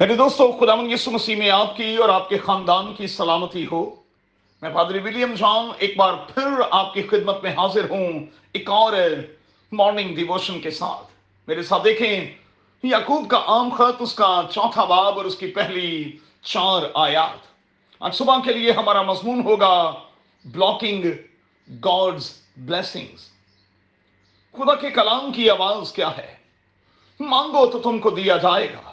میرے دوستو خدا من یسو مسیح میں آپ کی اور آپ کے خاندان کی سلامتی ہو۔ میں پادری ولیم جان ایک بار پھر آپ کی خدمت میں حاضر ہوں ایک اور مارننگ ڈیووشن کے ساتھ۔ میرے ساتھ دیکھیں، یعقوب کا عام خط، اس کا چوتھا باب اور اس کی پہلی چار آیات۔ آج صبح کے لیے ہمارا مضمون ہوگا بلاکنگ گاڈز بلیسنگز خدا کے کلام کی آواز کیا ہے؟ مانگو تو تم کو دیا جائے گا۔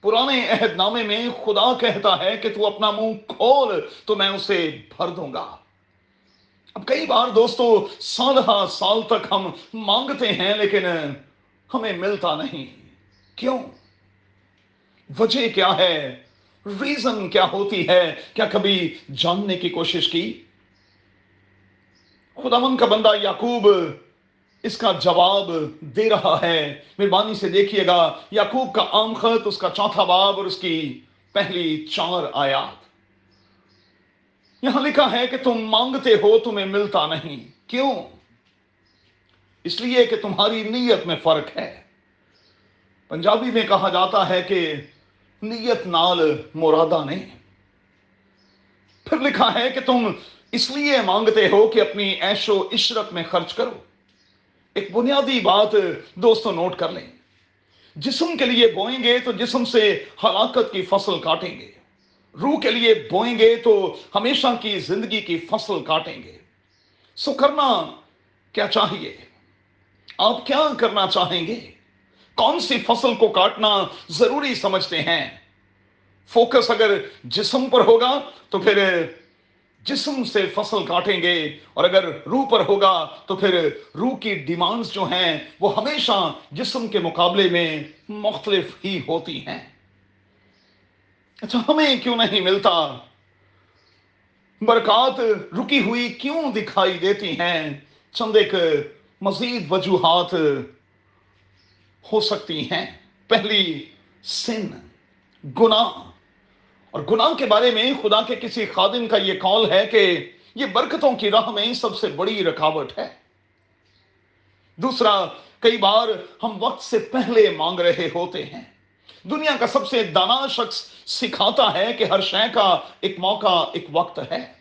پرانے عہد نامے میں خدا کہتا ہے کہ تو اپنا منہ کھول تو میں اسے بھر دوں گا۔ اب کئی بار دوستو سال ہا سال تک ہم مانگتے ہیں لیکن ہمیں ملتا نہیں۔ کیوں؟ وجہ کیا ہے؟ ریزن کیا ہوتی ہے؟ کیا کبھی جاننے کی کوشش کی؟ خدا من کا بندہ یعقوب اس کا جواب دے رہا ہے۔ مہربانی سے دیکھیے گا، یعقوب کا عام خط، اس کا چوتھا باب اور اس کی پہلی چار آیات۔ یہاں لکھا ہے کہ تم مانگتے ہو، تمہیں ملتا نہیں۔ کیوں؟ اس لیے کہ تمہاری نیت میں فرق ہے۔ پنجابی میں کہا جاتا ہے کہ نیت نال مرادہ نہیں۔ پھر لکھا ہے کہ تم اس لیے مانگتے ہو کہ اپنی عیش و عشرت میں خرچ کرو۔ ایک بنیادی بات دوستوں نوٹ کر لیں۔ جسم کے لیے بوئیں گے تو جسم سے ہلاکت کی فصل کاٹیں گے۔ روح کے لیے بوئیں گے تو ہمیشہ کی زندگی کی فصل کاٹیں گے۔ سو کرنا کیا چاہیے؟ آپ کیا کرنا چاہیں گے؟ کون سی فصل کو کاٹنا ضروری سمجھتے ہیں؟ فوکس اگر جسم پر ہوگا تو پھر جسم سے فصل کاٹیں گے۔ اور اگر روح پر ہوگا تو پھر روح کی ڈیمانڈز جو ہیں وہ ہمیشہ جسم کے مقابلے میں مختلف ہی ہوتی ہیں۔ اچھا ہمیں کیوں نہیں ملتا؟ برکات رکی ہوئی کیوں دکھائی دیتی ہیں؟ چند ایک مزید وجوہات ہو سکتی ہیں۔ پہلی، سن، گناہ۔ اور گناہ کے بارے میں خدا کے کسی خادم کا یہ کال ہے کہ یہ برکتوں کی راہ میں سب سے بڑی رکاوٹ ہے۔ دوسرا، کئی بار ہم وقت سے پہلے مانگ رہے ہوتے ہیں۔ دنیا کا سب سے دانا شخص سکھاتا ہے کہ ہر شے کا ایک موقع، ایک وقت ہے۔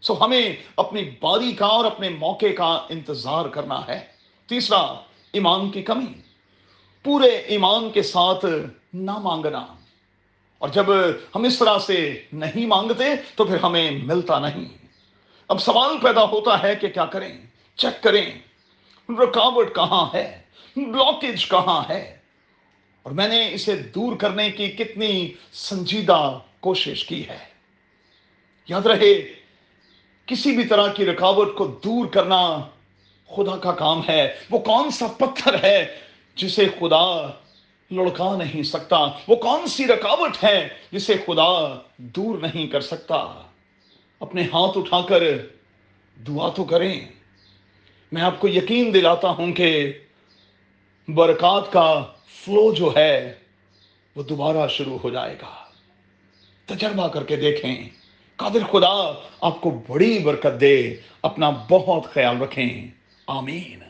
سو ہمیں اپنی باری کا اور اپنے موقع کا انتظار کرنا ہے۔ تیسرا، ایمان کی کمی۔ پورے ایمان کے ساتھ نہ مانگنا۔ اور جب ہم اس طرح سے نہیں مانگتے تو پھر ہمیں ملتا نہیں۔ اب سوال پیدا ہوتا ہے کہ کیا کریں؟ چیک کریں۔ رکاوٹ کہاں ہے؟ بلاکیج کہاں ہے؟ اور میں نے اسے دور کرنے کی کتنی سنجیدہ کوشش کی ہے۔ یاد رہے، کسی بھی طرح کی رکاوٹ کو دور کرنا خدا کا کام ہے۔ وہ کون سا پتھر ہے جسے خدا لڑکا نہیں سکتا۔ وہ کون سی رکاوٹ ہے جسے خدا دور نہیں کر سکتا؟ اپنے ہاتھ اٹھا کر دعا تو کریں۔ میں آپ کو یقین دلاتا ہوں کہ برکات کا فلو جو ہے وہ دوبارہ شروع ہو جائے گا۔ تجربہ کر کے دیکھیں۔ قادر خدا آپ کو بڑی برکت دے۔ اپنا بہت خیال رکھیں۔ آمین۔